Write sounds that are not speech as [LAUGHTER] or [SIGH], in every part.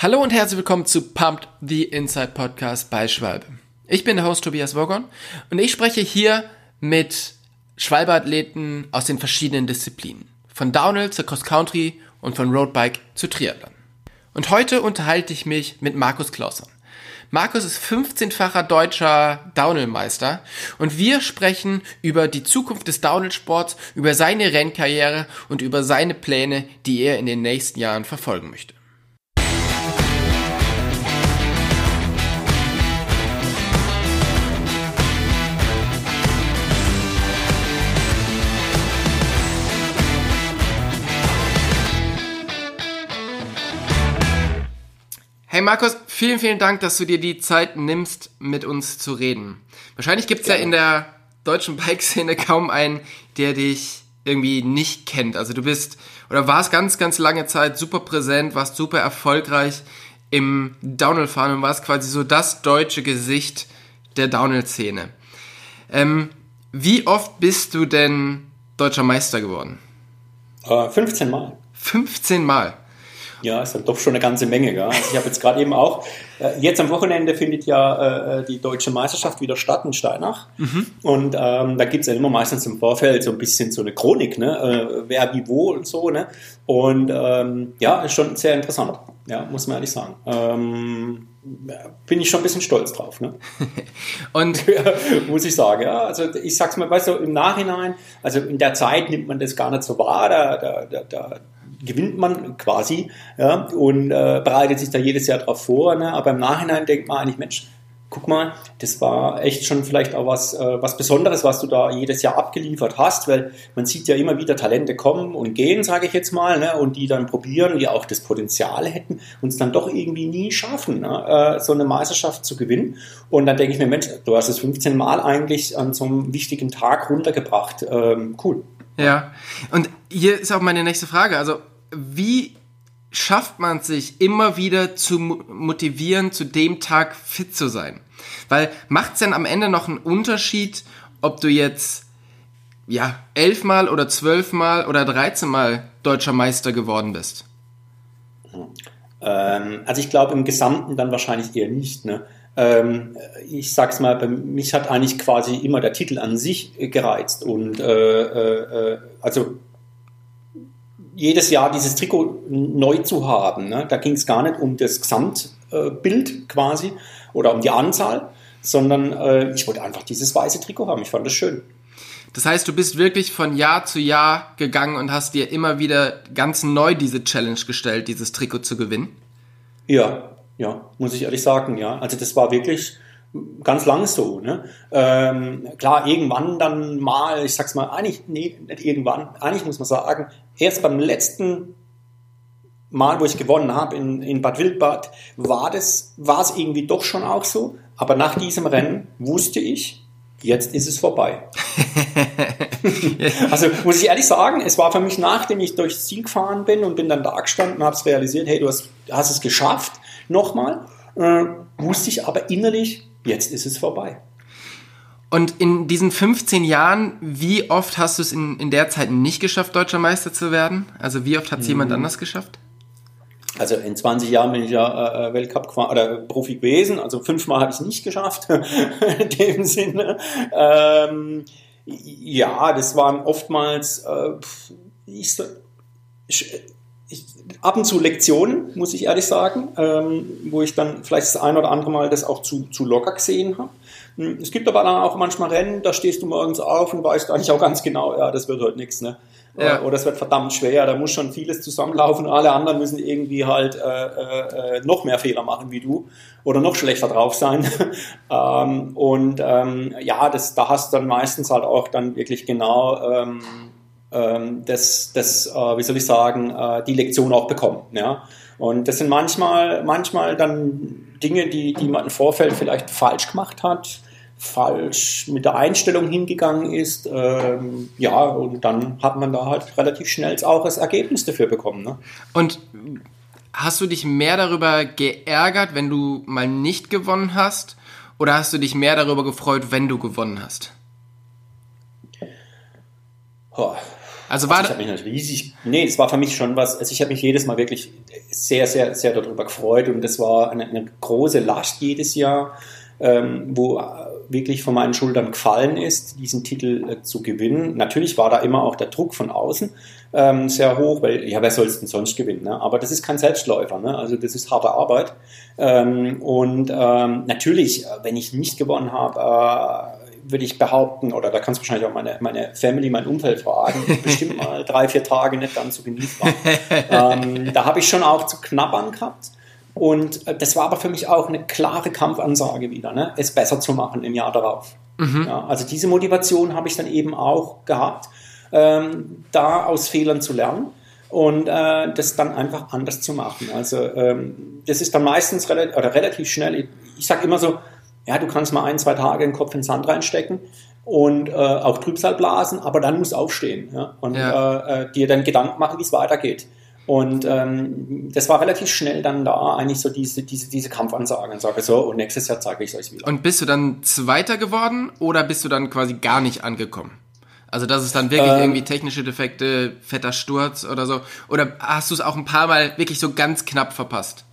Hallo und herzlich willkommen zu Pumped the Inside Podcast bei Schwalbe. Ich bin der Host Tobias Wogon und ich spreche hier mit Schwalbe-Athleten aus den verschiedenen Disziplinen. Von Downhill zu Cross Country und von Roadbike zu Triathlon. Und heute unterhalte ich mich mit Markus Klausern. Markus ist 15-facher deutscher Downhill-Meister und wir sprechen über die Zukunft des Downhill-Sports, über seine Rennkarriere und über seine Pläne, die er in den nächsten Jahren verfolgen möchte. Hey Markus, vielen, vielen Dank, dass du dir die Zeit nimmst, mit uns zu reden. Wahrscheinlich gibt es ja in der deutschen Bike-Szene kaum einen, der dich irgendwie nicht kennt. Also du bist oder warst ganz, ganz lange Zeit super präsent, warst super erfolgreich im Downhill-Fahren und warst quasi so das deutsche Gesicht der Downhill-Szene. Ähm, wie oft bist du denn deutscher Meister geworden? Äh, 15 Mal. 15 Mal. Ja, ist dann doch schon eine ganze Menge. Gell? Also ich habe jetzt gerade eben auch, äh, jetzt am Wochenende findet ja äh, die deutsche Meisterschaft wieder statt in Steinach. Mhm. Und ähm, da gibt's ja immer meistens im Vorfeld so ein bisschen so eine Chronik, ne? Äh, wer wie wo und so. Ne? Und ähm, ja, ist schon sehr interessant, ja, muss man ehrlich sagen. Ähm, bin ich schon ein bisschen stolz drauf. Ne? [LAUGHS] und [LAUGHS] muss ich sagen, ja. Also ich sag's mal, weißt du, im Nachhinein, also in der Zeit nimmt man das gar nicht so wahr, da, da, da, da gewinnt man quasi ja, und äh, bereitet sich da jedes Jahr drauf vor. Ne? Aber im Nachhinein denkt man eigentlich, Mensch, guck mal, das war echt schon vielleicht auch was, äh, was Besonderes, was du da jedes Jahr abgeliefert hast, weil man sieht ja immer wieder Talente kommen und gehen, sage ich jetzt mal, ne, und die dann probieren, die auch das Potenzial hätten, und es dann doch irgendwie nie schaffen, ne, äh, so eine Meisterschaft zu gewinnen. Und dann denke ich mir, Mensch, du hast es 15 Mal eigentlich an so einem wichtigen Tag runtergebracht. Ähm, cool. Ja, und hier ist auch meine nächste Frage. Also, wie schafft man sich immer wieder zu motivieren, zu dem Tag fit zu sein? Weil macht es denn am Ende noch einen Unterschied, ob du jetzt ja elfmal oder zwölfmal oder dreizehnmal deutscher Meister geworden bist? Ähm, also ich glaube im Gesamten dann wahrscheinlich eher nicht. Ne? Ähm, ich sag's mal, bei mich hat eigentlich quasi immer der Titel an sich gereizt und äh, äh, äh also jedes Jahr dieses Trikot neu zu haben. Ne? Da ging es gar nicht um das Gesamtbild quasi oder um die Anzahl, sondern äh, ich wollte einfach dieses weiße Trikot haben. Ich fand das schön. Das heißt, du bist wirklich von Jahr zu Jahr gegangen und hast dir immer wieder ganz neu diese Challenge gestellt, dieses Trikot zu gewinnen? Ja, ja, muss ich ehrlich sagen, ja. Also das war wirklich ganz lang so. Ne? Ähm, klar, irgendwann dann mal, ich sag's mal, eigentlich, nee, nicht irgendwann, eigentlich muss man sagen, erst beim letzten Mal, wo ich gewonnen habe in, in Bad Wildbad, war das, war es irgendwie doch schon auch so. Aber nach diesem Rennen wusste ich, jetzt ist es vorbei. [LAUGHS] also muss ich ehrlich sagen, es war für mich, nachdem ich durchs Ziel gefahren bin und bin dann da gestanden und habe es realisiert, hey, du hast, hast es geschafft, nochmal, äh, wusste ich aber innerlich, jetzt ist es vorbei. Und in diesen 15 Jahren, wie oft hast du es in, in der Zeit nicht geschafft, deutscher Meister zu werden? Also wie oft hat es mhm. jemand anders geschafft? Also in 20 Jahren bin ich ja äh, Weltcup oder Profi gewesen, also fünfmal habe ich es nicht geschafft, [LAUGHS] in dem Sinne. Ähm, ja, das waren oftmals äh, ich, ich, ich, ab und zu Lektionen, muss ich ehrlich sagen, ähm, wo ich dann vielleicht das ein oder andere Mal das auch zu, zu locker gesehen habe. Hm, es gibt aber dann auch manchmal Rennen, da stehst du morgens auf und weißt eigentlich auch ganz genau, ja, das wird heute nichts, ne? Ja. Oder es wird verdammt schwer, da muss schon vieles zusammenlaufen und alle anderen müssen irgendwie halt äh, äh, äh noch mehr Fehler machen wie du oder noch schlechter drauf sein. [LAUGHS] ähm, und ähm, ja, das, da hast du dann meistens halt auch dann wirklich genau ähm, ähm, das, das äh, wie soll ich sagen, äh, die Lektion auch bekommen. Ja? Und das sind manchmal, manchmal dann Dinge, die, die man im Vorfeld vielleicht falsch gemacht hat, falsch mit der Einstellung hingegangen ist. Ähm, ja, und dann hat man da halt relativ schnell auch das Ergebnis dafür bekommen. Ne? Und hast du dich mehr darüber geärgert, wenn du mal nicht gewonnen hast? Oder hast du dich mehr darüber gefreut, wenn du gewonnen hast? Oh, Also war also ich habe mich riesig, nee, das war für mich schon was, also ich habe mich jedes Mal wirklich sehr, sehr, sehr darüber gefreut und das war eine, eine große Last jedes Jahr, ähm, wo wirklich von meinen Schultern gefallen ist, diesen Titel äh, zu gewinnen. Natürlich war da immer auch der Druck von außen ähm, sehr hoch, weil ja, wer soll es denn sonst gewinnen? Ne? Aber das ist kein Selbstläufer, ne? also das ist harte Arbeit. Ähm, und ähm, natürlich, äh, wenn ich nicht gewonnen habe, äh, würde ich behaupten, oder da kannst du wahrscheinlich auch meine, meine Family, mein Umfeld fragen, [LAUGHS] bestimmt mal drei, vier Tage nicht ganz so genießt war. [LAUGHS] ähm, da habe ich schon auch zu knabbern gehabt. Und äh, das war aber für mich auch eine klare Kampfansage wieder, ne? es besser zu machen im Jahr darauf. Mhm. Ja, also diese Motivation habe ich dann eben auch gehabt, ähm, da aus Fehlern zu lernen und äh, das dann einfach anders zu machen. Also ähm, das ist dann meistens relativ, oder relativ schnell. Ich, ich sage immer so, ja, du kannst mal ein, zwei Tage den Kopf in den Sand reinstecken und äh, auch Trübsal blasen, aber dann musst du aufstehen ja? und ja. Äh, äh dir dann Gedanken machen, wie es weitergeht. Und ähm, das war relativ schnell dann da, eigentlich so diese, diese, diese Kampfansage und sage so, und nächstes Jahr zeige ich es euch wieder. Und bist du dann Zweiter geworden oder bist du dann quasi gar nicht angekommen? Also das ist dann wirklich ähm, irgendwie technische Defekte, fetter Sturz oder so. Oder hast du es auch ein paar Mal wirklich so ganz knapp verpasst?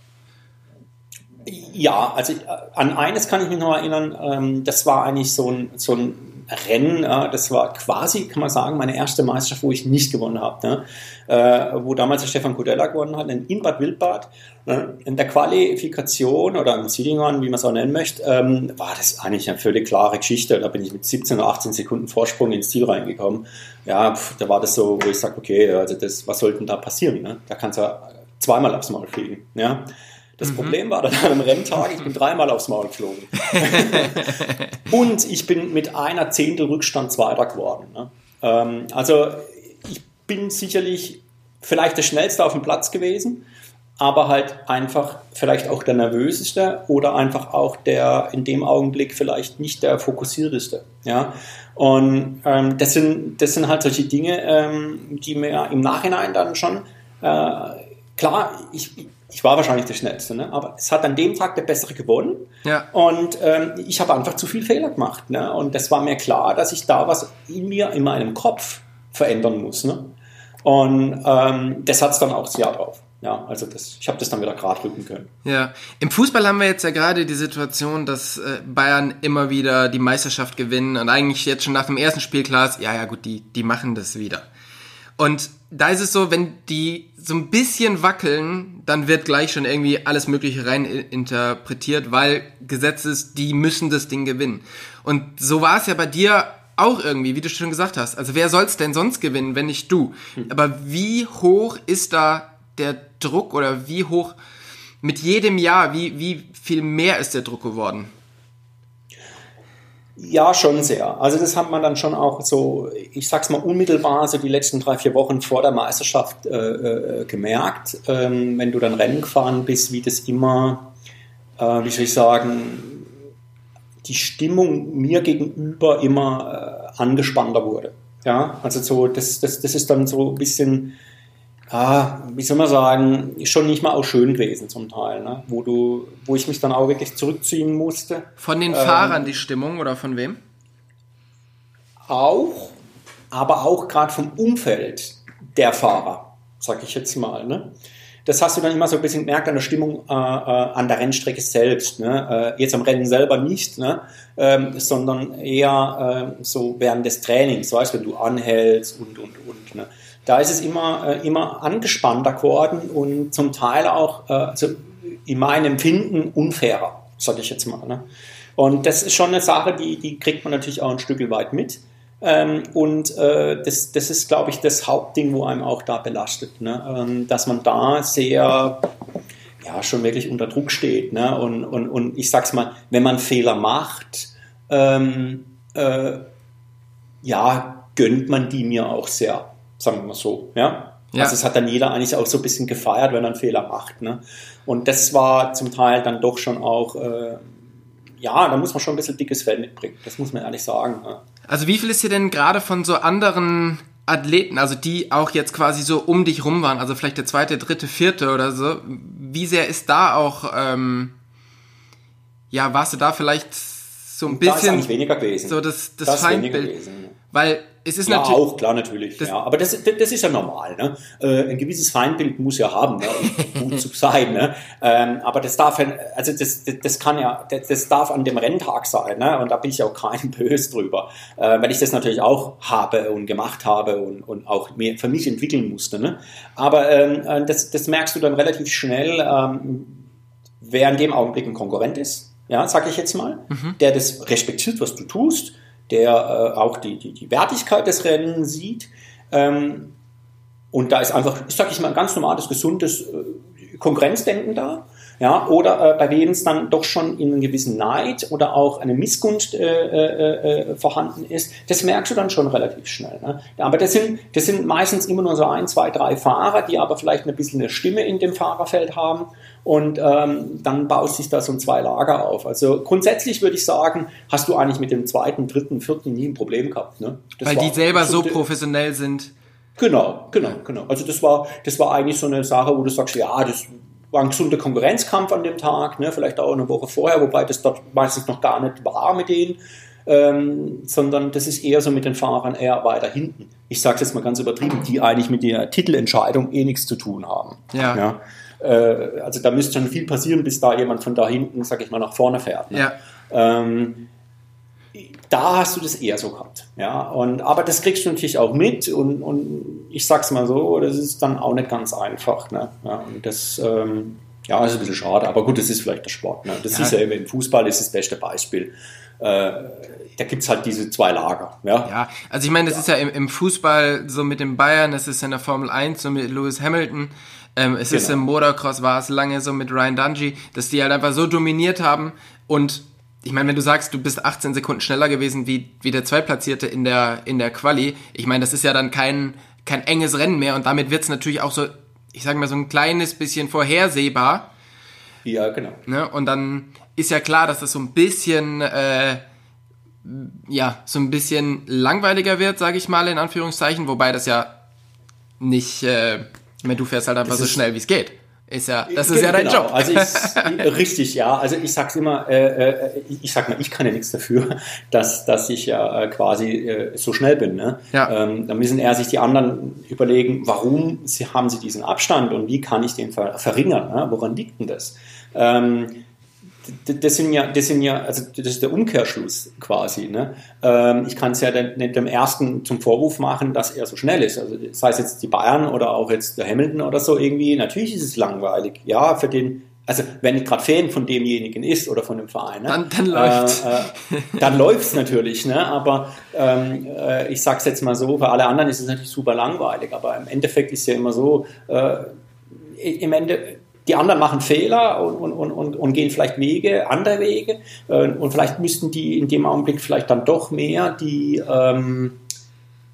Ja, also äh, an eines kann ich mich noch erinnern, ähm, das war eigentlich so ein, so ein Rennen, das war quasi, kann man sagen, meine erste Meisterschaft, wo ich nicht gewonnen habe. Ne? Äh, wo damals der Stefan Kudella gewonnen hat, in Bad Wildbad. Ne? In der Qualifikation oder im Seeding wie man es auch nennen möchte, ähm, war das eigentlich eine völlig klare Geschichte. Da bin ich mit 17 oder 18 Sekunden Vorsprung ins Ziel reingekommen. Ja, pf, da war das so, wo ich sage, okay, also das, was sollte denn da passieren? Ne? Da kannst du ja zweimal aufs Maul fliegen. Ja? Das mhm. Problem war dann am Renntag, ich bin dreimal aufs Maul geflogen. [LAUGHS] und ich bin mit einer Zehntel Rückstand Zweiter geworden. Ne? Ähm, also ich bin sicherlich vielleicht der Schnellste auf dem Platz gewesen, aber halt einfach vielleicht auch der Nervöseste oder einfach auch der in dem Augenblick vielleicht nicht der Fokussierteste. Ja? Und ähm, das, sind, das sind halt solche Dinge, ähm, die mir im Nachhinein dann schon, äh, klar, ich, ich war wahrscheinlich der Schnellste, ne? aber es hat an dem Tag der Bessere gewonnen. Ja. Und ähm, ich habe einfach zu viel Fehler gemacht. Ne? Und das war mir klar, dass ich da was in mir, in meinem Kopf verändern muss. Ne? Und ähm, das hat es dann auch das Jahr drauf. Ja, also das, ich habe das dann wieder gerade rücken können. Ja, im Fußball haben wir jetzt ja gerade die Situation, dass äh, Bayern immer wieder die Meisterschaft gewinnen und eigentlich jetzt schon nach dem ersten Spiel klar ist, ja, ja gut, die, die machen das wieder. Und da ist es so, wenn die so ein bisschen wackeln, dann wird gleich schon irgendwie alles Mögliche rein interpretiert, weil Gesetz ist, die müssen das Ding gewinnen. Und so war es ja bei dir auch irgendwie, wie du schon gesagt hast. Also wer soll's denn sonst gewinnen, wenn nicht du? Hm. Aber wie hoch ist da der Druck oder wie hoch mit jedem Jahr, wie, wie viel mehr ist der Druck geworden? Ja, schon sehr. Also das hat man dann schon auch so, ich sag's mal unmittelbar, so die letzten drei, vier Wochen vor der Meisterschaft äh, äh, gemerkt, ähm, wenn du dann Rennen gefahren bist, wie das immer, äh, wie soll ich sagen, die Stimmung mir gegenüber immer äh, angespannter wurde. Ja, also so, das, das, das ist dann so ein bisschen, ah, wie soll man sagen, schon nicht mal auch schön gewesen zum Teil, ne? wo du, wo ich mich dann auch wirklich zurückziehen musste. Von den Fahrern ähm, die Stimmung oder von wem? Auch, aber auch gerade vom Umfeld der Fahrer, sag ich jetzt mal. Ne? Das hast du dann immer so ein bisschen gemerkt an der Stimmung äh, äh, an der Rennstrecke selbst. Ne? Äh, jetzt am Rennen selber nicht, ne? Ähm, sondern eher äh, so während des Trainings, weißt wenn du anhältst und, und, und. Ne? Da ist es immer, äh, immer angespannter geworden und zum Teil auch, äh, also in meinem Empfinden, unfairer, sage ich jetzt mal. Ne? Und das ist schon eine Sache, die, die kriegt man natürlich auch ein Stück weit mit. Ähm, und äh, das, das ist, glaube ich, das Hauptding, wo einem auch da belastet, ne? ähm, dass man da sehr, ja, schon wirklich unter Druck steht. Ne? Und, und, und ich sag's mal, wenn man Fehler macht, ähm, äh, ja, gönnt man die mir auch sehr sagen wir mal so. Ja? ja? Also es hat dann jeder eigentlich auch so ein bisschen gefeiert, wenn er einen Fehler macht. Ne? Und das war zum Teil dann doch schon auch, äh, ja, da muss man schon ein bisschen dickes Fell mitbringen. Das muss man ehrlich sagen. Ja. Also wie viel ist dir denn gerade von so anderen Athleten, also die auch jetzt quasi so um dich rum waren, also vielleicht der zweite, dritte, vierte oder so, wie sehr ist da auch, ähm, ja, warst du da vielleicht so ein bisschen da ist weniger gewesen. so das, das, das Feindbild? Weil es ist ja, natürlich. auch, klar, natürlich. ja. Aber das, das ist ja normal. Ne? Äh, ein gewisses Feindbild muss ja haben, ne? um [LAUGHS] gut zu sein. Ne? Ähm, aber das darf, also das, das kann ja, das, das darf an dem Renntag sein. Ne? Und da bin ich auch kein [LAUGHS] böse drüber. Äh, weil ich das natürlich auch habe und gemacht habe und, und auch mehr für mich entwickeln musste. Ne? Aber ähm, äh, das, das merkst du dann relativ schnell, ähm, wer in dem Augenblick ein Konkurrent ist, ja, sag ich jetzt mal, mhm. der das respektiert, was du tust, der äh, auch die, die, die Wertigkeit des Rennens sieht. Ähm, und da ist einfach, sag ich mal, ein ganz normales, gesundes äh, Konkurrenzdenken da. Ja, oder äh, bei wem es dann doch schon in einem gewissen Neid oder auch eine Missgunst äh, äh, äh, vorhanden ist, das merkst du dann schon relativ schnell. Ne? Aber das sind, das sind meistens immer nur so ein, zwei, drei Fahrer, die aber vielleicht ein bisschen eine Stimme in dem Fahrerfeld haben und ähm, dann baut sich da so ein zwei Lager auf. Also grundsätzlich würde ich sagen, hast du eigentlich mit dem zweiten, dritten, vierten nie ein Problem gehabt. Ne? Weil die selber so professionell sind. Genau, genau, genau. Also das war, das war eigentlich so eine Sache, wo du sagst, ja, das war ein gesunder Konkurrenzkampf an dem Tag, ne, vielleicht auch eine Woche vorher, wobei das dort meistens noch gar nicht war mit denen, ähm, sondern das ist eher so mit den Fahrern eher weiter hinten. Ich sage es jetzt mal ganz übertrieben, die eigentlich mit der Titelentscheidung eh nichts zu tun haben. Ja. ja? Äh, also da müsste schon viel passieren, bis da jemand von da hinten, sag ich mal, nach vorne fährt. Ne? Ja. Ähm, da hast du das eher so gehabt. Ja, und, aber das kriegst du natürlich auch mit und, und ich sag's mal so, das ist dann auch nicht ganz einfach. Ne? Ja, und das, ähm, ja, ist ein bisschen schade, aber gut, das ist vielleicht der Sport. Ne? Das ja. ist ja eben im Fußball ist das beste Beispiel. Äh, da gibt's halt diese zwei Lager. Ja, ja also ich meine, das ja. ist ja im, im, Fußball so mit den Bayern, das ist in der Formel 1 so mit Lewis Hamilton. Ähm, es genau. ist im Motocross, war es lange so mit Ryan Dungey, dass die halt einfach so dominiert haben und ich meine, wenn du sagst, du bist 18 Sekunden schneller gewesen wie, wie der Zweitplatzierte in der, in der Quali, ich meine, das ist ja dann kein, kein enges Rennen mehr und damit wird es natürlich auch so, ich sage mal, so ein kleines bisschen vorhersehbar. Ja, genau. Ne? Und dann ist ja klar, dass das so ein bisschen, äh, ja, so ein bisschen langweiliger wird, sage ich mal, in Anführungszeichen, wobei das ja nicht, äh, ich meine, du fährst halt einfach das so schnell, wie es geht. Ist ja, das ist ja dein genau. Job. Also ich, [LAUGHS] richtig, ja. Also ich sag's immer, äh, äh, ich sag mal, ich kann ja nichts dafür, [LAUGHS] dass, dass ich ja äh, quasi äh, so schnell bin. Ne? Ja. Ähm, da müssen eher sich die anderen überlegen, warum sie, haben sie diesen Abstand und wie kann ich den ver verringern? Ne? Woran liegt denn das? Ähm, das sind ja, das sind ja, also das ist der Umkehrschluss quasi. Ne? Ähm, ich kann es ja nicht dem ersten zum Vorwurf machen, dass er so schnell ist. Also sei es jetzt die Bayern oder auch jetzt der Hamilton oder so irgendwie. Natürlich ist es langweilig. Ja, für den, also wenn nicht gerade Fan von demjenigen ist oder von dem Verein, ne? dann, dann läuft äh, äh, dann [LAUGHS] läuft's natürlich. Ne? Aber ähm, äh, ich sag's jetzt mal so: Für alle anderen ist es natürlich super langweilig. Aber im Endeffekt ist ja immer so. Äh, im Ende die anderen machen Fehler und, und, und, und gehen vielleicht Wege, andere Wege. Äh, und vielleicht müssten die in dem Augenblick vielleicht dann doch mehr die ähm,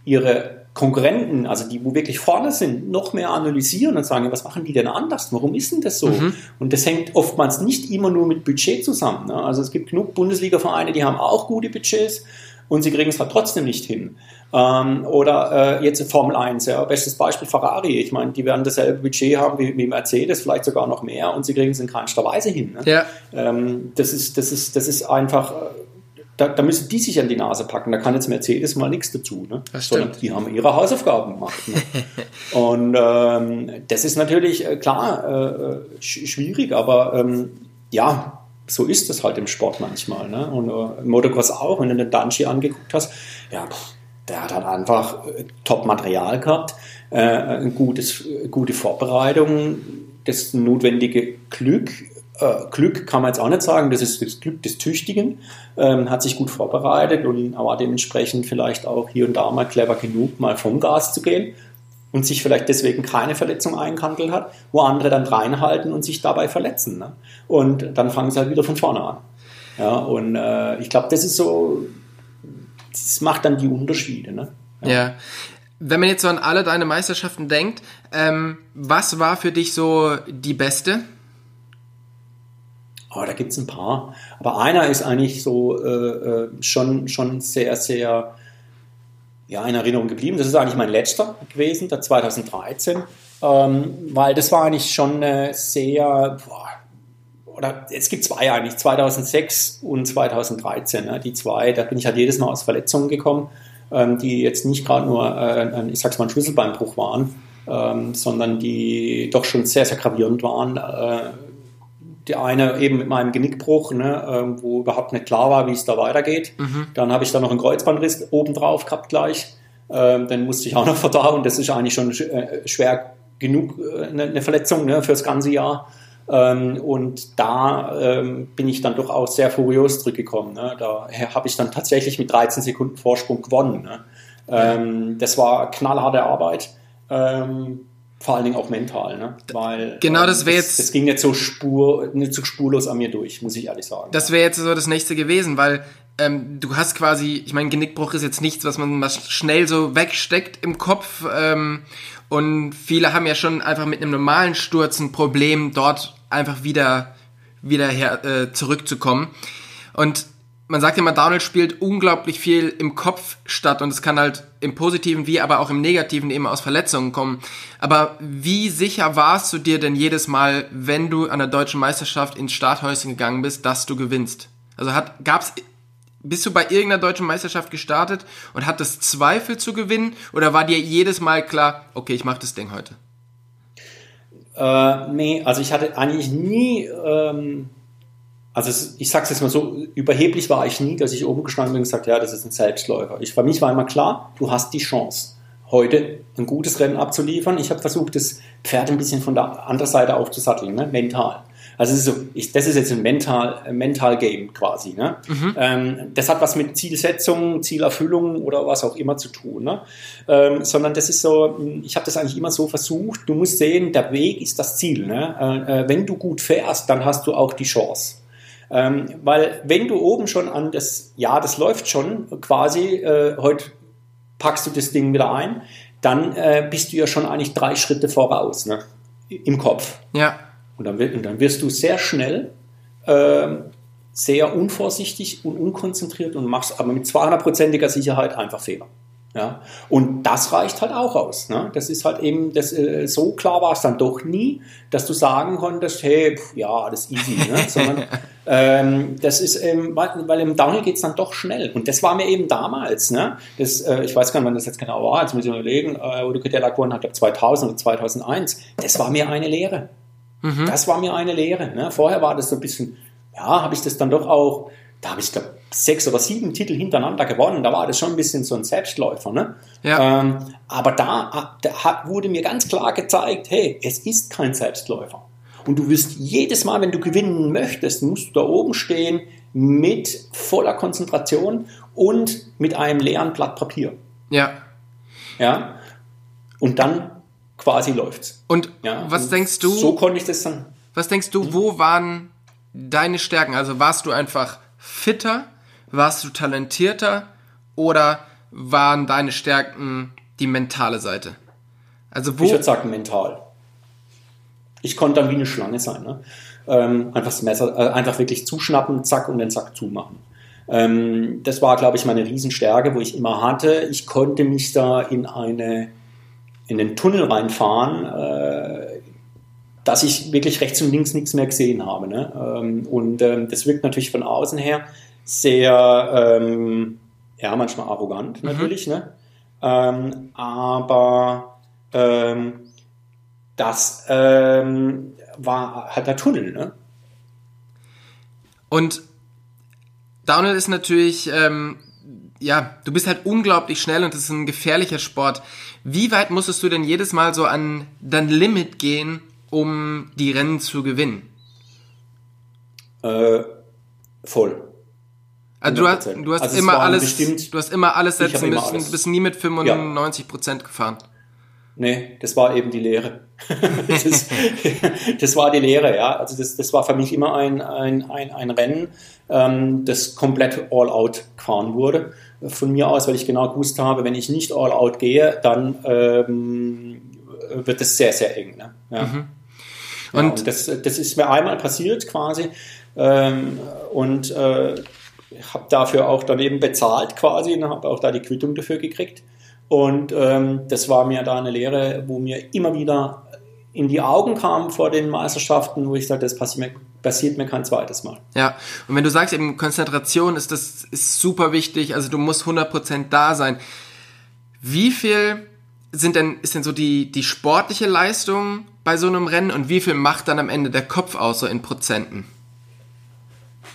ihre Konkurrenten, also die, wo wirklich vorne sind, noch mehr analysieren und sagen, was machen die denn anders? Warum ist denn das so? Mhm. Und das hängt oftmals nicht immer nur mit Budget zusammen. Ne? Also es gibt genug Bundesliga-Vereine, die haben auch gute Budgets und sie kriegen es halt trotzdem nicht hin. Ähm, oder äh, jetzt Formel 1, ja, bestes Beispiel Ferrari. Ich meine, die werden dasselbe Budget haben wie, wie Mercedes, vielleicht sogar noch mehr und sie kriegen es in keinster Weise hin. Ne? Ja. Ähm, das, ist, das, ist, das ist einfach, äh, da, da, müssen die sich an die Nase packen. Da kann jetzt Mercedes mal nichts dazu. Ne? Sondern die haben ihre Hausaufgaben gemacht. Ne? [LAUGHS] und ähm, das ist natürlich äh, klar äh, sch schwierig, aber ähm, ja, so ist es halt im Sport manchmal. Ne? Und äh, Motocross auch, wenn du den Danchi angeguckt hast, ja, der hat halt einfach äh, Top-Material gehabt, äh, ein gutes, gute Vorbereitung, das notwendige Glück. Äh, Glück kann man jetzt auch nicht sagen, das ist das Glück des Tüchtigen, ähm, hat sich gut vorbereitet und war dementsprechend vielleicht auch hier und da mal clever genug, mal vom Gas zu gehen und sich vielleicht deswegen keine Verletzung eingehandelt hat, wo andere dann reinhalten und sich dabei verletzen. Ne? Und dann fangen sie halt wieder von vorne an. Ja, und äh, ich glaube, das ist so das macht dann die Unterschiede. Ne? Ja. ja. Wenn man jetzt so an alle deine Meisterschaften denkt, ähm, was war für dich so die beste? Oh, da gibt es ein paar. Aber einer ist eigentlich so äh, äh, schon, schon sehr, sehr ja, in Erinnerung geblieben. Das ist eigentlich mein letzter gewesen, der 2013. Ähm, weil das war eigentlich schon eine sehr, boah, oder es gibt zwei eigentlich, 2006 und 2013. Ne? Die zwei, da bin ich halt jedes Mal aus Verletzungen gekommen. ähm, die jetzt nicht gerade nur, äh, ich sag's mal, ein Schlüsselbeinbruch waren, ähm, sondern die doch schon sehr, sehr gravierend waren. Äh, die eine eben mit meinem Genickbruch, ne, äh, wo überhaupt nicht klar war, wie es da weitergeht. Mhm. Dann habe ich da noch einen Kreuzbandriss obendrauf gehabt gleich. Ähm, dann musste ich auch noch [LAUGHS] verdauen. Das ist eigentlich schon äh, schwer genug äh, eine, eine Verletzung ne, fürs ganze Jahr. Ähm, und da ähm, bin ich dann doch auch sehr furios zurückgekommen. Ne? Da habe ich dann tatsächlich mit 13 Sekunden Vorsprung gewonnen. Ne? Ähm, das war knallharte Arbeit. Ähm, vor allen Dingen auch mental, ne? Weil genau das wäre jetzt. Das ging nicht so spur, nicht so spurlos an mir durch, muss ich ehrlich sagen. Das wäre jetzt so das nächste gewesen, weil ähm, du hast quasi, ich meine, Genickbruch ist jetzt nichts, was man was schnell so wegsteckt im Kopf. Ähm, und viele haben ja schon einfach mit einem normalen Sturz ein Problem, dort einfach wieder wieder her, äh, zurückzukommen. Und man sagt immer, Downhill spielt unglaublich viel im Kopf statt und es kann halt im Positiven wie aber auch im Negativen eben aus Verletzungen kommen. Aber wie sicher warst du dir denn jedes Mal, wenn du an der deutschen Meisterschaft ins Starthäuschen gegangen bist, dass du gewinnst? Also hat, gab's, bist du bei irgendeiner deutschen Meisterschaft gestartet und hattest Zweifel zu gewinnen oder war dir jedes Mal klar, okay, ich mach das Ding heute? Äh, nee, also ich hatte eigentlich nie, ähm also ich sag's jetzt mal so, überheblich war ich nie, dass ich oben gestanden bin und gesagt, ja, das ist ein Selbstläufer. Ich, für mich war immer klar, du hast die Chance, heute ein gutes Rennen abzuliefern. Ich habe versucht, das Pferd ein bisschen von der anderen Seite aufzusatteln, ne? mental. Also ist so, ich, das ist jetzt ein mental, mental Game quasi. Ne? Mhm. Ähm, das hat was mit Zielsetzung, Zielerfüllung oder was auch immer zu tun. Ne? Ähm, sondern das ist so, ich habe das eigentlich immer so versucht. Du musst sehen, der Weg ist das Ziel. Ne? Äh, äh wenn du gut fährst, dann hast du auch die Chance. Ähm, weil wenn du oben schon an das, ja, das läuft schon quasi, äh, heute packst du das Ding wieder ein, dann äh, bist du ja schon eigentlich drei Schritte voraus, ne? Im Kopf. Ja. Und dann, und dann wirst du sehr schnell äh, sehr unvorsichtig und unkonzentriert und machst aber mit 200%iger Sicherheit einfach Fehler. Ja, und das reicht halt auch aus. Ne? Das ist halt eben, das, äh, so klar war es dann doch nie, dass du sagen konntest, hey, pff, ja, alles easy. Ne? [LAUGHS] Sondern ähm, das ist, ähm, weil, weil im Downhill geht es dann doch schnell. Und das war mir eben damals. Ne? Das, äh, ich weiß gar nicht, wann das jetzt genau war, jetzt muss ich überlegen, äh, Udo Cadella gewonnen hat, 2000 oder 2001. Das war mir eine Lehre. Mhm. Das war mir eine Lehre. Ne? Vorher war das so ein bisschen, ja, habe ich das dann doch auch, da habe ich, glaube sechs oder sieben Titel hintereinander gewonnen. Da war das schon ein bisschen so ein Selbstläufer. Ne? Ja. Ähm, aber da, da wurde mir ganz klar gezeigt, hey, es ist kein Selbstläufer. Und du wirst jedes Mal, wenn du gewinnen möchtest, musst du da oben stehen mit voller Konzentration und mit einem leeren Blatt Papier. Ja. Ja. Und dann quasi läuft's. Und ja? was und denkst du? So konnte ich das dann. Was denkst du, wo waren deine Stärken? Also warst du einfach fitter? Warst du talentierter oder waren deine Stärken die mentale Seite? Also wo? Ich würde sagen mental. Ich konnte dann wie eine Schlange sein. Ne? Ähm, einfach das Messer, äh, einfach wirklich zuschnappen, zack und den Zack zumachen. Ähm, das war, glaube ich, meine Riesenstärke, wo ich immer hatte. Ich konnte mich da in eine in den Tunnel reinfahren, äh, dass ich wirklich rechts und links nichts mehr gesehen habe. Ne? Ähm, und ähm, das wirkt natürlich von außen her sehr, ähm, ja, manchmal arrogant mhm. natürlich, ne? Ähm, aber ähm, das ähm, war halt der Tunnel, ne? Und Downhill ist natürlich, ja, du bist halt unglaublich schnell und das ist ein gefährlicher Sport. Wie weit musstest du denn jedes Mal so an dein Limit gehen, um die Rennen zu gewinnen? Äh, voll. Also du hast, du hast also immer alles, bestimmt, du hast immer alles setzen immer müssen, alles. bist nie mit 95 Prozent ja. gefahren. Nee, das war eben die Lehre. [LAUGHS] das, das, war die Lehre, ja. Also das, das war für mich immer ein, ein, ein, ein Rennen, ähm, das komplett all out gefahren wurde. Von mir aus, weil ich genau gewusst habe, wenn ich nicht all out gehe, dann ähm, wird es sehr, sehr eng. Ne? Ja. Mhm. Und, ja, und das, das ist mir einmal passiert quasi. Ähm, und äh, habe dafür auch daneben bezahlt quasi und habe auch da die Quittung dafür gekriegt. Und ähm, das war mir da eine Lehre, wo mir immer wieder in die Augen kam vor den Meisterschaften, wo ich sagte, das passiert mir passiert mir kein zweites Mal. Ja, und wenn du sagst eben Konzentration ist das ist super wichtig, also du musst 100% da sein. Wie viel sind denn, ist denn so die, die sportliche Leistung bei so einem Rennen und wie viel macht dann am Ende der Kopf aus, so in Prozenten?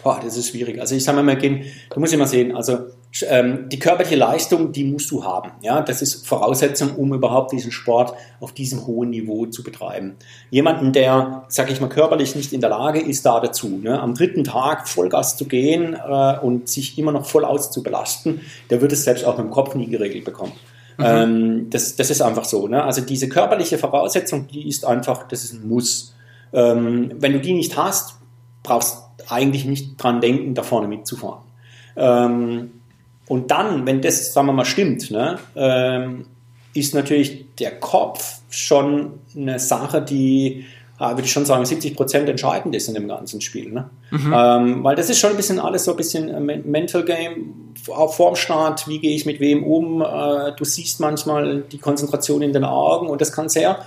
Boah, das ist schwierig. Also ich sage mal, du musst immer sehen, also ähm, die körperliche Leistung, die musst du haben. Ja, das ist Voraussetzung, um überhaupt diesen Sport auf diesem hohen Niveau zu betreiben. Jemanden, der, sage ich mal, körperlich nicht in der Lage ist, da dazu, ne, am dritten Tag Vollgas zu gehen äh, und sich immer noch voll auszubelasten, der wird es selbst auch mit dem Kopf nie geregelt bekommen. Mhm. Ähm, das, das ist einfach so. Ne? Also diese körperliche Voraussetzung, die ist einfach, das ist ein Muss. Ähm, wenn du die nicht hast, brauchst eigentlich nicht dran denken, da vorne mitzufahren. Ähm, und dann, wenn das, sagen wir mal, stimmt, ne, ähm, ist natürlich der Kopf schon eine Sache, die, würde ich schon sagen, 70 Prozent entscheidend ist in dem ganzen Spiel. Ne? Mhm. Ähm, weil das ist schon ein bisschen alles so ein bisschen Mental Game, auch vorm Start, wie gehe ich mit wem um, äh, du siehst manchmal die Konzentration in den Augen und das kann sehr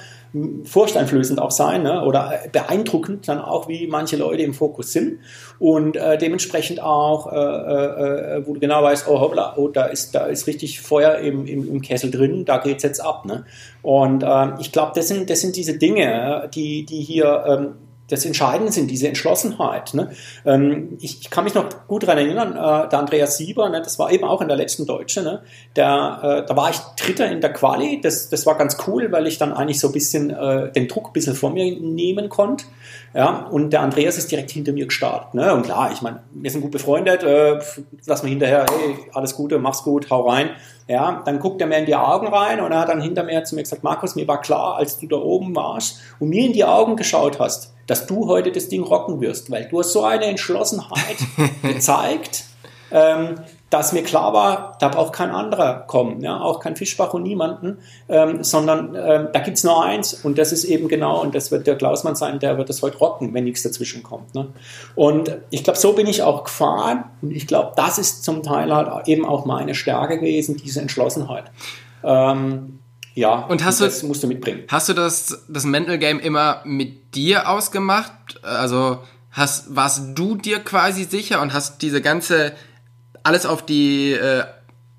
furchteinflößend auch sein ne? oder beeindruckend dann auch, wie manche Leute im Fokus sind und äh, dementsprechend auch, äh, äh, äh, wo du genau weißt, oh hoppla, oh, da ist, da ist richtig Feuer im, im, im Kessel drin, da geht's jetzt ab. Ne? Und ähm, ich glaube, das sind, das sind diese Dinge, die, die hier ähm, das Entscheidende sind, diese Entschlossenheit. Ne? Ähm, ich, ich, kann mich noch gut daran erinnern, äh, der Andreas Sieber, ne, das war eben auch in der letzten Deutsche, ne? der, äh, da war ich Dritter in der Quali, das, das war ganz cool, weil ich dann eigentlich so ein bisschen äh, den Druck ein bisschen von mir nehmen konnte. Ja, und der Andreas ist direkt hinter mir gestartet. Ne? Und klar, ich meine, wir sind gut befreundet, äh, lass mal hinterher, hey, alles Gute, mach's gut, hau rein. Ja, dann guckt er mir in die Augen rein und er hat dann hinter mir zu mir gesagt, Markus, mir war klar, als du da oben warst und mir in die Augen geschaut hast, dass du heute das Ding rocken wirst, weil du hast so eine Entschlossenheit [LAUGHS] gezeigt, ähm, dass mir klar war, da braucht kein anderer kommen, ja, auch kein Fischbach und niemanden, ähm, sondern ähm, da gibt's nur eins und das ist eben genau, und das wird der Klausmann sein, der wird das heute rocken, wenn nichts dazwischen kommt. Ne? Und ich glaube, so bin ich auch gefahren und ich glaube, das ist zum Teil halt eben auch meine Stärke gewesen, diese Entschlossenheit. Ähm, ja, und hast das du, musst du mitbringen. Hast du das, das Mental Game immer mit dir ausgemacht? Also hast, warst du dir quasi sicher und hast diese ganze, alles auf die, äh,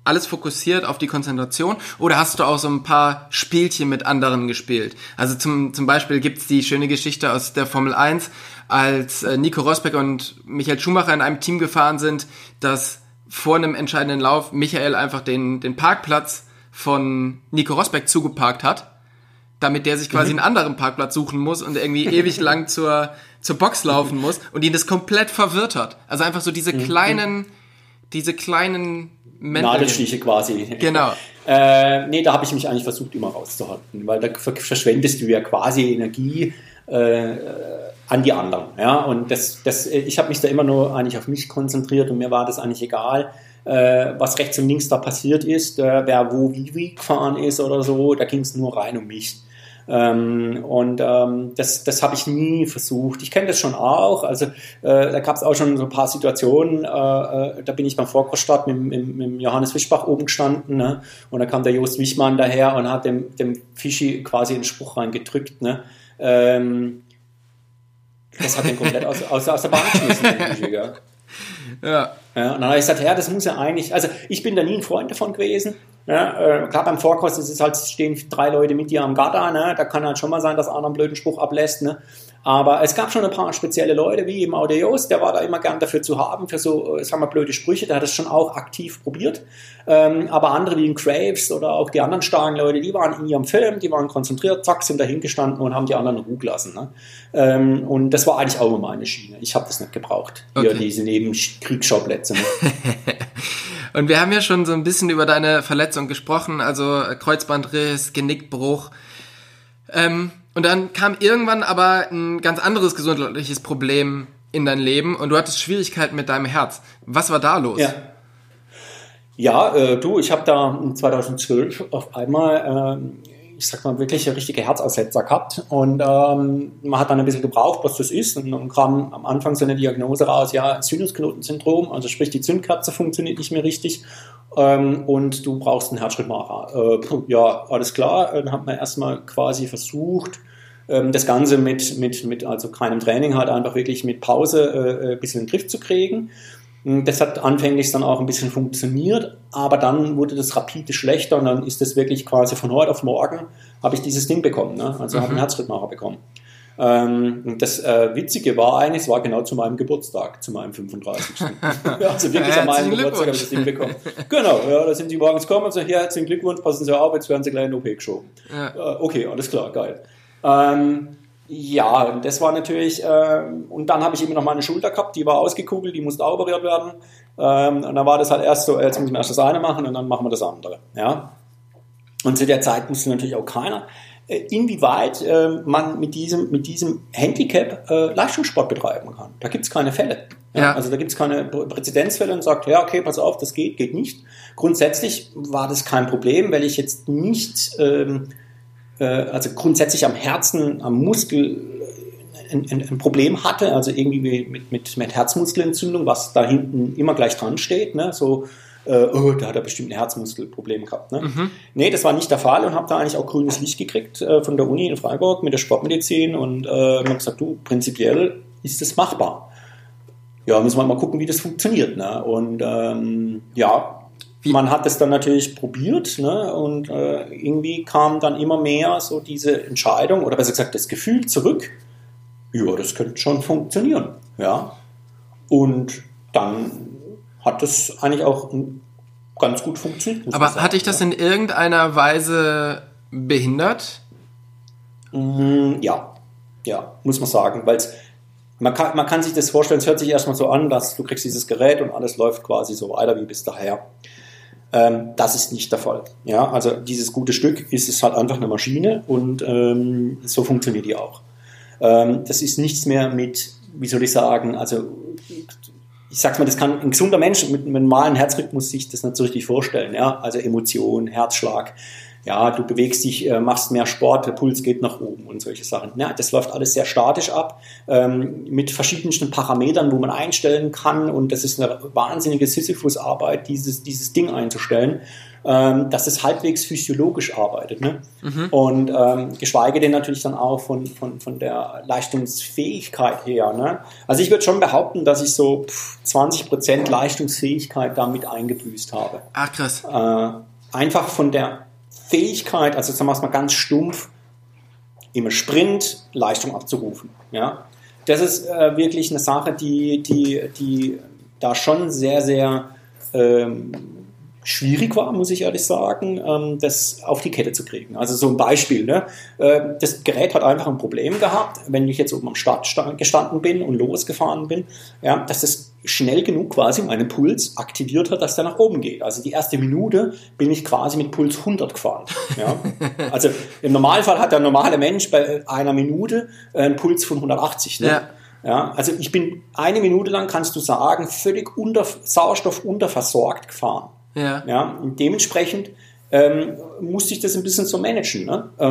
alles fokussiert auf die Konzentration oder hast du auch so ein paar Spielchen mit anderen gespielt? Also zum, zum Beispiel gibt's die schöne Geschichte aus der Formel 1, als äh, Nico Rosberg und Michael Schumacher in einem Team gefahren sind, dass vor einem entscheidenden Lauf Michael einfach den, den Parkplatz von Nico Rosberg zugeparkt hat, damit der sich quasi mhm. einen anderen Parkplatz suchen muss und irgendwie ewig lang [LAUGHS] zur, zur Box laufen muss und ihn das komplett verwirrt hat. Also einfach so diese mhm. kleinen, diese kleinen Nadelstiche quasi. Genau. [LAUGHS] Äh, nee, da habe ich mich eigentlich versucht, immer rauszuhalten, weil da verschwendest du ja quasi Energie äh, an die anderen. Ja? Und das, das, ich habe mich da immer nur eigentlich auf mich konzentriert und mir war das eigentlich egal äh, was rechts und links da passiert ist, äh, wer wo wie, wie gefahren ist oder so, da ging es nur rein um mich. Ähm, und ähm, das, das habe ich nie versucht. Ich kenne das schon auch. Also äh, da gab es auch schon so ein paar Situationen. Äh, äh, da bin ich beim Vorkoststart mit, mit, mit Johannes Fischbach oben gestanden. Ne? Und da kam der Jost Wichmann daher und hat dem, dem Fischi quasi einen Spruch reingedrückt. Ne? Ähm, das hat den komplett aus, aus, aus der Bahn geschmissen. [LAUGHS] Ja. ja. Und dann habe ich gesagt, ja, das muss ja eigentlich, also ich bin da nie ein Freund davon gewesen. Ja, äh, klar, beim Vorkost ist es halt, stehen drei Leute mit dir am Gatter, ne? da kann halt schon mal sein, dass einer einen blöden Spruch ablässt. Ne? Aber es gab schon ein paar spezielle Leute, wie eben Audios, der war da immer gern dafür zu haben, für so, äh, sagen wir, blöde Sprüche, der hat das schon auch aktiv probiert. Ähm, aber andere wie in Craves oder auch die anderen starken Leute, die waren in ihrem Film, die waren konzentriert, zack, sind dahingestanden und haben die anderen in Ruhe gelassen. Ne? Ähm, und das war eigentlich auch immer meine Schiene. Ich habe das nicht gebraucht, okay. hier diese Nebenkriegsschauplätze. Ne? [LAUGHS] und wir haben ja schon so ein bisschen über deine Verletzung gesprochen, also Kreuzbandriss, Genickbruch. Ähm, und dann kam irgendwann aber ein ganz anderes gesundheitliches Problem in dein Leben und du hattest Schwierigkeiten mit deinem Herz. Was war da los? Ja, ja äh, du, ich habe da 2012 auf einmal, äh, ich sag mal, wirklich richtige Herzaussetzer gehabt und ähm, man hat dann ein bisschen gebraucht, was das ist und dann kam am Anfang so eine Diagnose raus, ja, Sinusknotensyndrom, also sprich die Zündkerze funktioniert nicht mehr richtig ähm, und du brauchst einen Herzschrittmacher. Äh, ja, alles klar. Dann hat man erstmal quasi versucht, ähm, das Ganze mit, mit, mit also keinem Training halt einfach wirklich mit Pause äh, ein bisschen in den Griff zu kriegen. Hm, das hat anfänglich dann auch ein bisschen funktioniert, aber dann wurde das rapide schlechter und dann ist das wirklich quasi von heute auf morgen habe ich dieses Ding bekommen, ne? also mhm. habe einen Herzrhythmacher bekommen. Ähm, das äh, Witzige war eigentlich, es war genau zu meinem Geburtstag, zu meinem 35. [LAUGHS] also wirklich an meinem Geburtstag habe ich das Ding bekommen. Genau, ja, da sind die morgens gekommen und sagen, hier, herzlichen Glückwunsch, passen Sie auf, jetzt werden Sie gleich in OP geschoben. Ja. Äh, okay, alles klar, geil. Ähm, ja, das war natürlich, äh, und dann habe ich immer noch meine Schulter gehabt, die war ausgekugelt, die musste operiert werden. Ähm, und dann war das halt erst so, jetzt müssen wir erst das eine machen und dann machen wir das andere. Ja. Und zu der Zeit wusste natürlich auch keiner, äh, inwieweit äh, man mit diesem, mit diesem Handicap äh, Leistungssport betreiben kann. Da gibt es keine Fälle. Ja, ja. Also da gibt es keine Präzedenzfälle und sagt, ja, okay, pass auf, das geht, geht nicht. Grundsätzlich war das kein Problem, weil ich jetzt nicht ähm, äh, also grundsätzlich am Herzen, am Muskel äh, ein, ein, ein, Problem hatte, also irgendwie mit, mit, mit Herzmuskelentzündung, was da hinten immer gleich dran steht, ne? so äh, oh, da hat er bestimmt ein Herzmuskelproblem gehabt. Ne? Mhm. Nee, das war nicht der Fall und habe da eigentlich auch grünes Licht gekriegt äh, von der Uni in Freiburg mit der Sportmedizin und äh, habe gesagt, du, prinzipiell ist das machbar. Ja, müssen wir mal gucken, wie das funktioniert. Ne? Und ähm, ja, wie? Man hat es dann natürlich probiert ne? und äh, irgendwie kam dann immer mehr so diese Entscheidung oder besser gesagt das Gefühl zurück, ja, das könnte schon funktionieren. Ja. Und dann hat das eigentlich auch ganz gut funktioniert. Aber hat dich das in irgendeiner Weise behindert? Mm, ja, ja, muss man sagen, weil man kann, man kann sich das vorstellen, es hört sich erstmal so an, dass du kriegst dieses Gerät und alles läuft quasi so weiter wie bis daher. Ähm, das ist nicht der Fall. Ja, also dieses gute Stück ist es halt einfach eine Maschine und ähm, so funktioniert die auch. Ähm, das ist nichts mehr mit, wie soll ich sagen, also ich sag's mal, das kann ein gesunder Mensch mit einem normalen Herzrhythmus sich das nicht so richtig vorstellen. Ja, also Emotion, Herzschlag ja, du bewegst dich, äh, machst mehr Sport, der Puls geht nach oben und solche Sachen. Ja, das läuft alles sehr statisch ab, ähm, mit verschiedensten Parametern, wo man einstellen kann und das ist eine wahnsinnige Sisyphus-Arbeit, dieses, dieses Ding einzustellen, ähm, dass es halbwegs physiologisch arbeitet. Ne? Mhm. Und ähm, geschweige denn natürlich dann auch von, von, von der Leistungsfähigkeit her. Ne? Also ich würde schon behaupten, dass ich so 20% Leistungsfähigkeit damit eingebüßt habe. Ach krass. Äh, einfach von der Fähigkeit, also sagen wir es mal ganz stumpf, im Sprint Leistung abzurufen. Ja? Das ist äh, wirklich eine Sache, die, die, die da schon sehr, sehr ähm, schwierig war, muss ich ehrlich sagen, ähm, das auf die Kette zu kriegen. Also so ein Beispiel. Ne? Äh, das Gerät hat einfach ein Problem gehabt, wenn ich jetzt oben am Start gestanden bin und losgefahren bin, ja, dass das schnell genug quasi meinen Puls aktiviert hat, dass der nach oben geht. Also die erste Minute bin ich quasi mit Puls 100 gefahren. Ja? [LAUGHS] Also im Normalfall hat der normale Mensch bei einer Minute einen Puls von 180. Ne? Ja. Ja, also ich bin eine Minute lang, kannst du sagen, völlig unter, Sauerstoff unterversorgt gefahren. Ja. ja und dementsprechend ähm, musste ich das ein bisschen so managen, ne? äh,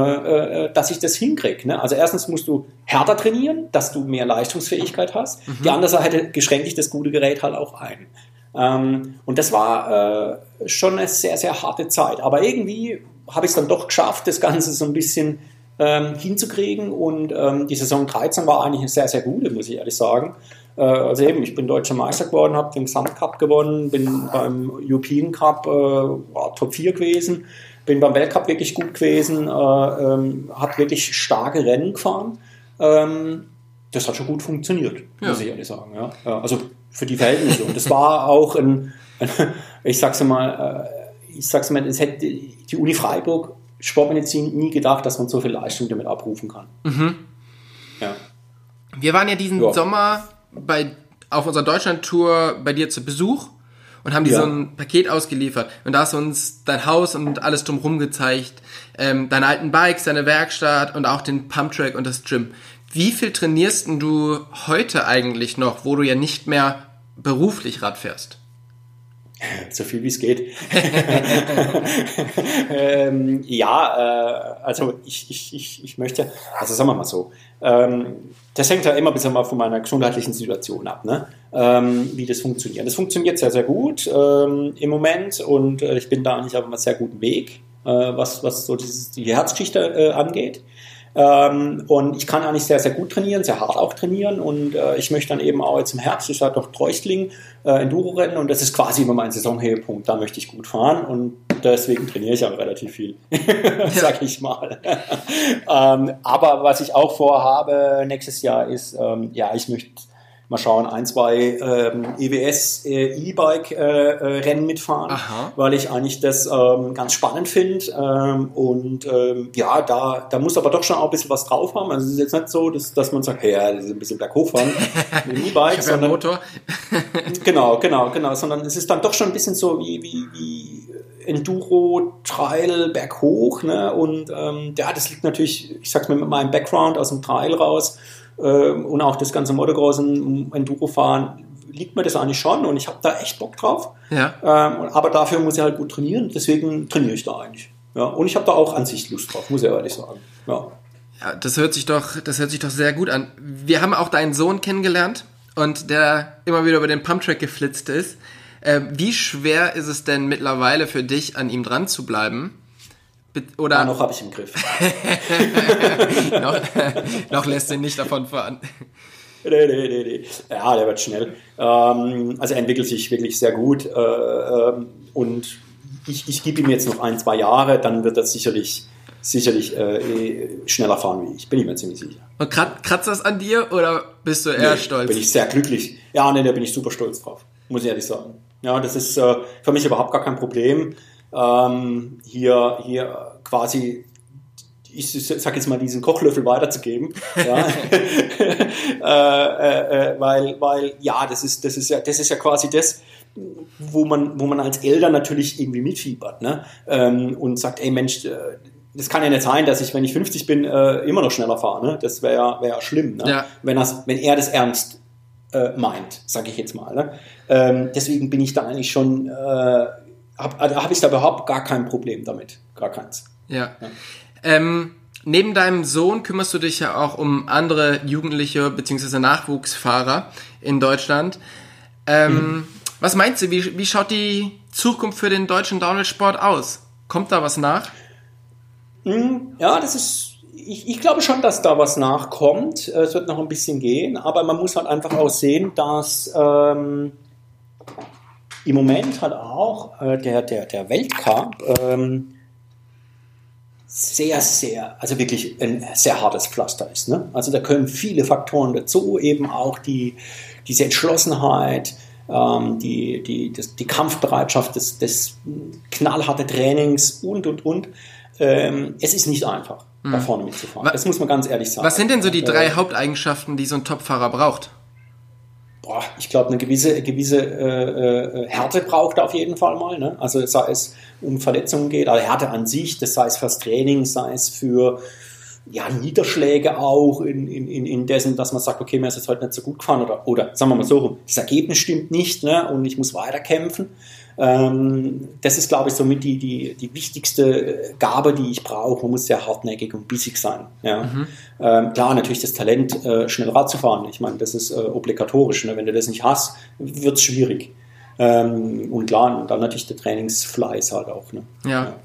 äh, dass ich das hinkriege. Ne? Also erstens musst du härter trainieren, dass du mehr Leistungsfähigkeit hast. Mhm. Die andere Seite geschränkt dich das gute Gerät halt auch ein. Ähm, und das war äh, schon eine sehr, sehr harte Zeit. Aber irgendwie habe ich es dann doch geschafft, das Ganze so ein bisschen ähm, hinzukriegen. Und ähm, die Saison 13 war eigentlich eine sehr, sehr gute, muss ich ehrlich sagen. Äh, also eben, ich bin deutscher Meister geworden, habe den Gesamtcup gewonnen, bin beim European Cup äh, Top 4 gewesen, bin beim Weltcup wirklich gut gewesen, äh, ähm, habe wirklich starke Rennen gefahren. Ähm, das hat schon gut funktioniert, ja. muss ich ehrlich sagen. Ja. ja. also für die Verhältnisse. Und das war auch ein, ein [LAUGHS] ich sag's mal, äh, ich sag's mal, es hätte die Uni Freiburg Sportmedizin nie gedacht, dass man so viel Leistung damit abrufen kann. Mhm. Ja. Wir waren ja diesen ja. Sommer bei, auf unserer Deutschland-Tour bei dir zu Besuch und haben dir ja. so ein Paket ausgeliefert. Und da hast du uns dein Haus und alles drumherum gezeigt, ähm, deine alten Bikes, deine Werkstatt und auch den Pumptrack und das Gym. Wie viel trainierst du heute eigentlich noch, wo du ja nicht mehr beruflich Rad fährst? [LAUGHS] So viel wie es geht. [LAUGHS] ähm, ja, äh, also ich, ich, ich, ich möchte, also sagen wir mal so, ähm, das hängt ja immer ein bisschen mal von meiner gesundheitlichen Situation ab, ne? ähm, wie das funktioniert. Das funktioniert sehr, sehr gut ähm, im Moment und äh, ich bin da eigentlich auf einem sehr guten Weg, äh, was, was so dieses, die Herzgeschichte äh, angeht. Ähm, und ich kann eigentlich sehr, sehr gut trainieren, sehr hart auch trainieren. Und äh, ich möchte dann eben auch jetzt im Herbst, ich sage doch Treustling, äh, Enduro-Rennen. Und das ist quasi immer mein Saisonhöhepunkt. Da möchte ich gut fahren. Und deswegen trainiere ich auch relativ viel, [LAUGHS] sag ich mal. [LAUGHS] ähm, aber was ich auch vorhabe nächstes Jahr ist, ähm, ja, ich möchte mal schauen, ein, zwei ähm, EWS äh, E-Bike äh, äh, mitfahren, Aha. weil ich eigentlich das ähm, ganz spannend finde ähm, und ähm, ja, da, da muss aber doch schon auch ein bisschen was drauf haben. Also es ist jetzt nicht so, dass, dass man sagt, hey, ja, das ist ein bisschen berghoch fahren [LAUGHS] mit dem E-Bike, sondern Motor. [LAUGHS] [LAUGHS] genau, genau, genau, sondern es ist dann doch schon ein bisschen so wie, wie, wie Enduro, Trail, berghoch, ne? Und ähm, ja, das liegt natürlich, ich sag's mir mit meinem Background aus dem Trail raus und auch das ganze Motocrossen, Enduro-Fahren, liegt mir das eigentlich schon und ich habe da echt Bock drauf. Ja. Ähm, aber dafür muss ich halt gut trainieren, deswegen trainiere ich da eigentlich. Ja, und ich habe da auch an sich Lust drauf, muss ich ehrlich sagen. Ja. Ja, das hört sich doch, das hört sich doch sehr gut an. Wir haben auch deinen Sohn kennengelernt und der immer wieder über den Pumptrack geflitzt ist. Äh, wie schwer ist es denn mittlerweile für dich, an ihm dran zu bleiben? Oder ah, noch habe ich im Griff. [LAUGHS] noch, noch, lässt ihn nicht davon fahren. Nee, nee, nee, nee. Ja, der wird schnell. Ähm, also er entwickelt sich wirklich sehr gut. Äh, äh, und ich, ich gebe ihm jetzt noch ein, zwei Jahre, dann wird er sicherlich, sicherlich äh, schneller fahren wie ich. Bin ich mir ziemlich sicher. Und kratzt das an dir oder bist du eher nee, stolz? Bin ich sehr glücklich. Ja, nee, da bin ich super stolz drauf. Muss ich ehrlich sagen. Ja, das ist äh, für mich überhaupt gar kein Problem ähm, hier, hier quasi ich sag jetzt mal, diesen Kochlöffel weiterzugeben, [LAUGHS] ja, [LAUGHS] äh, äh, weil, weil, ja, das ist, das ist ja, das ist ja quasi das, wo man, wo man als Eltern natürlich irgendwie mitfiebert, ne, ähm, und sagt, ey Mensch, äh, das kann ja nicht sein, dass ich, wenn ich 50 bin, äh, immer noch schneller fahre, ne, das wäre ja, wär ja schlimm, ne, ja. wenn das, wenn er das ernst äh, meint, sage ich jetzt mal, ne, ähm, deswegen bin ich da eigentlich schon, äh, hab, also habe ich da überhaupt gar kein Problem damit. Gar keins. Ja. ja. Ähm, neben deinem Sohn kümmerst du dich ja auch um andere Jugendliche bzw. Nachwuchsfahrer in Deutschland. Ähm, mhm. Was meinst du, wie, wie schaut die Zukunft für den deutschen Downhill-Sport aus? Kommt da was nach? Mhm. Ja, das ist ich, ich, glaube schon, dass da was nachkommt. Es wird noch ein bisschen gehen, aber man muss halt einfach auch sehen, dass ähm, im Moment hat auch äh, der, der, der Weltcup ähm, sehr, sehr, also wirklich ein sehr hartes Pflaster ist. Ne? Also da können viele Faktoren dazu, eben auch die, diese Entschlossenheit, ähm, die, die, das, die Kampfbereitschaft, des, des knallharte Trainings und, und, und. Ähm, es ist nicht einfach, mhm. da vorne mitzufahren. Das muss man ganz ehrlich sagen. Was sind denn so die drei äh, Haupteigenschaften, die so ein Topfahrer braucht? Boah, ich glaube, eine gewisse, gewisse äh, äh, Härte braucht er auf jeden Fall mal. Ne? Also sei es um Verletzungen geht, also Härte an sich, das sei es fürs Training, sei es für ja, Niederschläge auch in, in, in dessen, dass man sagt, okay, mir ist jetzt heute nicht so gut gefahren oder, oder sagen wir mal so, das Ergebnis stimmt nicht ne? und ich muss weiterkämpfen. Ähm, das ist, glaube ich, somit die, die, die wichtigste Gabe, die ich brauche. Man muss sehr hartnäckig und bissig sein. Ja. Mhm. Ähm, klar, natürlich das Talent, äh, schnell Rad zu fahren. Ich meine, das ist äh, obligatorisch. Ne? Wenn du das nicht hast, wird es schwierig. Ähm, und klar, und dann natürlich der Trainingsfleiß halt auch. Ne? ja. ja.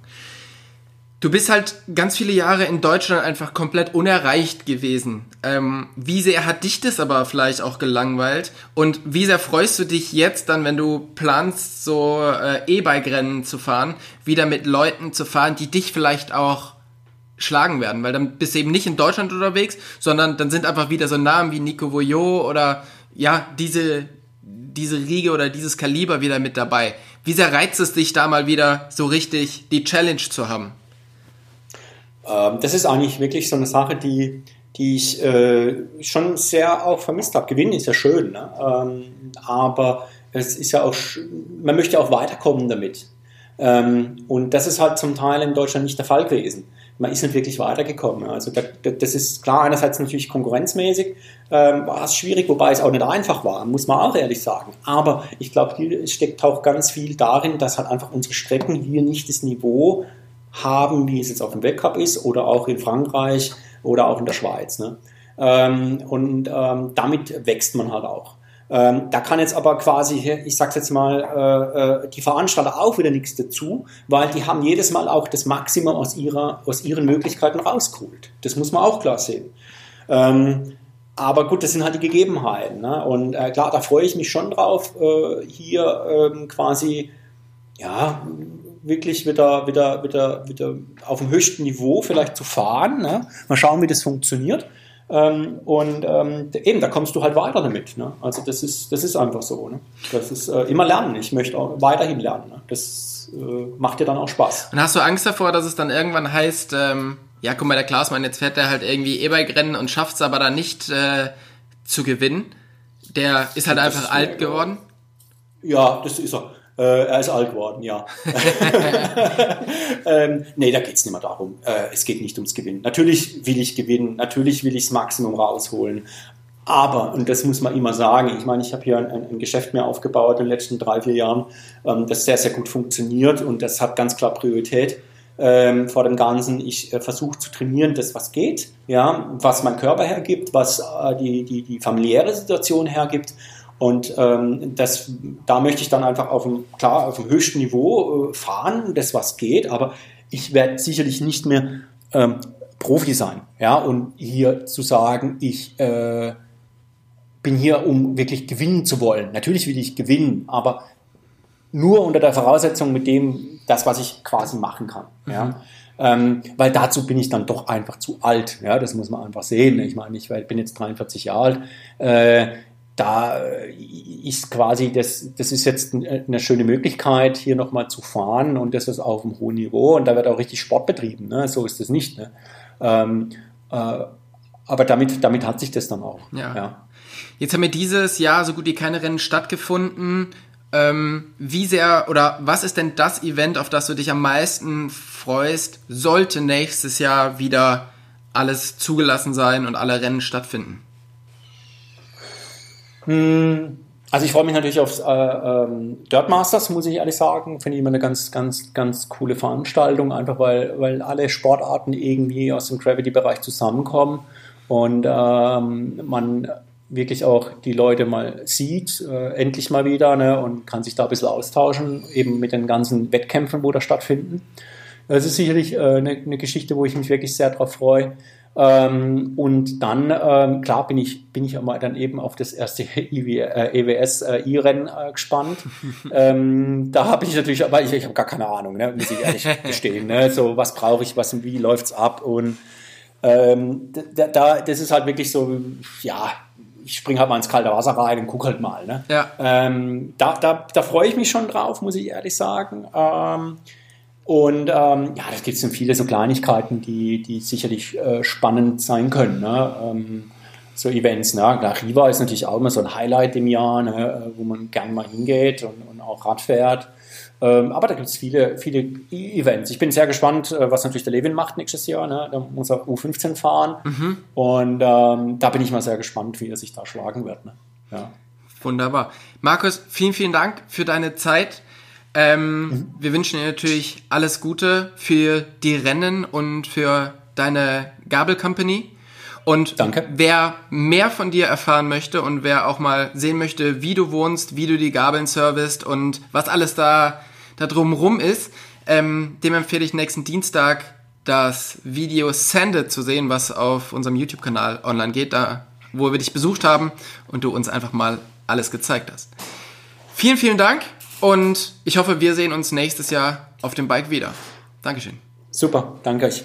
Du bist halt ganz viele Jahre in Deutschland einfach komplett unerreicht gewesen. Ähm, wie sehr hat dich das aber vielleicht auch gelangweilt? Und wie sehr freust du dich jetzt dann, wenn du planst, so äh, E-Bike-Rennen zu fahren, wieder mit Leuten zu fahren, die dich vielleicht auch schlagen werden? Weil dann bist du eben nicht in Deutschland unterwegs, sondern dann sind einfach wieder so Namen wie Nico Voyot oder ja, diese, diese Riege oder dieses Kaliber wieder mit dabei. Wie sehr reizt es dich da mal wieder so richtig die Challenge zu haben? Ähm, das ist eigentlich wirklich so eine Sache, die, die ich äh, schon sehr auch vermisst habe. Gewinnen ist ja schön, ne? ähm, aber es ist ja auch, man möchte auch weiterkommen damit. Ähm, und das ist halt zum Teil in Deutschland nicht der Fall gewesen. Man ist nicht wirklich weitergekommen. Also da, das ist klar, einerseits natürlich konkurrenzmäßig ähm, war es schwierig, wobei es auch nicht einfach war, muss man auch ehrlich sagen. Aber ich glaube, es steckt auch ganz viel darin, dass halt einfach unsere Strecken hier nicht das Niveau haben, wie es jetzt auf dem Weltcup ist oder auch in Frankreich oder auch in der Schweiz. Ne? Ähm, und ähm, damit wächst man halt auch. Ähm, da kann jetzt aber quasi, ich sag's jetzt mal, äh, äh, die Veranstalter auch wieder nichts dazu, weil die haben jedes Mal auch das Maximum aus, ihrer, aus ihren Möglichkeiten rausgeholt. Das muss man auch klar sehen. Ähm, aber gut, das sind halt die Gegebenheiten. Ne? Und äh, klar, da freue ich mich schon drauf, äh, hier ähm, quasi, ja, wirklich wieder, wieder, wieder, wieder auf dem höchsten Niveau vielleicht zu fahren. Ne? Mal schauen, wie das funktioniert. Ähm, und ähm, eben, da kommst du halt weiter damit. Ne? Also das ist, das ist einfach so. Ne? Das ist äh, immer lernen. Ich möchte auch weiterhin lernen. Ne? Das äh, macht dir dann auch Spaß. Und hast du Angst davor, dass es dann irgendwann heißt, ähm, ja, guck mal, der Klausmann, jetzt fährt der halt irgendwie E-Bike-Rennen und schafft es aber dann nicht äh, zu gewinnen. Der ist halt das einfach ist alt geworden. Ja, das ist er. Äh, er ist alt geworden, ja. [LAUGHS] [LAUGHS] ähm, nee, da geht es nicht mehr darum. Äh, es geht nicht ums Gewinnen. Natürlich will ich gewinnen, natürlich will ich das Maximum rausholen. Aber, und das muss man immer sagen, ich meine, ich habe hier ein, ein, Geschäft mehr aufgebaut in den letzten drei, vier Jahren, ähm, das sehr, sehr gut funktioniert und das hat ganz klar Priorität ähm, vor dem Ganzen. Ich äh, versuche zu trainieren, das was geht, ja, was mein Körper hergibt, was äh, die, die, die familiäre Situation hergibt und ähm, das, da möchte ich dann einfach auf dem, klar, auf dem höchsten Niveau äh, fahren, das was geht, aber ich werde sicherlich nicht mehr ähm, Profi sein. Ja, und hier zu sagen, ich äh, bin hier, um wirklich gewinnen zu wollen. Natürlich will ich gewinnen, aber nur unter der Voraussetzung mit dem, das, was ich quasi machen kann. Mhm. Ja. Ähm, weil dazu bin ich dann doch einfach zu alt. Ja, das muss man einfach sehen. Ich meine, ich bin jetzt 43 Jahre alt. Äh, da ist quasi, das, das ist jetzt eine schöne Möglichkeit, hier nochmal zu fahren und das ist auf einem hohen Niveau und da wird auch richtig Sport betrieben, ne? so ist das nicht. Ne? Ähm, äh, aber damit, damit hat sich das dann auch. Ja. ja. Jetzt haben wir dieses Jahr so gut wie keine Rennen stattgefunden. Ähm, wie sehr oder was ist denn das Event, auf das du dich am meisten freust, sollte nächstes Jahr wieder alles zugelassen sein und alle Rennen stattfinden? Hm, also ich freue mich natürlich auf äh, ähm, Dirt Masters, muss ich ehrlich sagen. Finde ich immer eine ganz, ganz, ganz coole Veranstaltung, einfach weil, weil alle Sportarten irgendwie aus dem Gravity-Bereich zusammenkommen und ähm, man wirklich auch die Leute mal sieht, äh, endlich mal wieder, ne, und kann sich da ein bisschen austauschen, eben mit den ganzen Wettkämpfen, wo da stattfinden. Das ist sicherlich äh, eine, eine Geschichte, wo ich mich wirklich sehr darauf freue. Ähm, und dann, ähm, klar, bin ich, bin ich aber dann eben auf das erste [LAUGHS] EWS äh, E-Rennen äh, gespannt. [LAUGHS] ähm, da habe ich natürlich, aber ich, ich habe gar keine Ahnung, ne, muss ich ehrlich [LAUGHS] gestehen. Ne? So, was brauche ich, was wie läuft's ab? Und ähm, da, da, das ist halt wirklich so, ja, ich springe halt mal ins kalte Wasser rein und gucke halt mal. Ne? Ja. Ähm, da, da, da freue ich mich schon drauf, muss ich ehrlich sagen. Und ähm, ja, da gibt es viele so Kleinigkeiten, die, die sicherlich äh, spannend sein können. Ne? Ähm, so Events. Ne? Klar, Riva ist natürlich auch immer so ein Highlight im Jahr, ne? wo man gerne mal hingeht und, und auch Rad fährt. Ähm, aber da gibt es viele, viele e Events. Ich bin sehr gespannt, äh, was natürlich der Levin macht nächstes Jahr. Ne? Da muss er U15 fahren. Mhm. Und ähm, da bin ich mal sehr gespannt, wie er sich da schlagen wird. Ne? Ja. Wunderbar. Markus, vielen, vielen Dank für deine Zeit. Ähm, mhm. Wir wünschen dir natürlich alles Gute für die Rennen und für deine Gabel Company. Und Danke. wer mehr von dir erfahren möchte und wer auch mal sehen möchte, wie du wohnst, wie du die Gabeln servist und was alles da, da drumrum ist, ähm, dem empfehle ich nächsten Dienstag das Video Send zu sehen, was auf unserem YouTube-Kanal online geht, da wo wir dich besucht haben und du uns einfach mal alles gezeigt hast. Vielen, vielen Dank und ich hoffe, wir sehen uns nächstes Jahr auf dem Bike wieder. Dankeschön. Super, danke euch.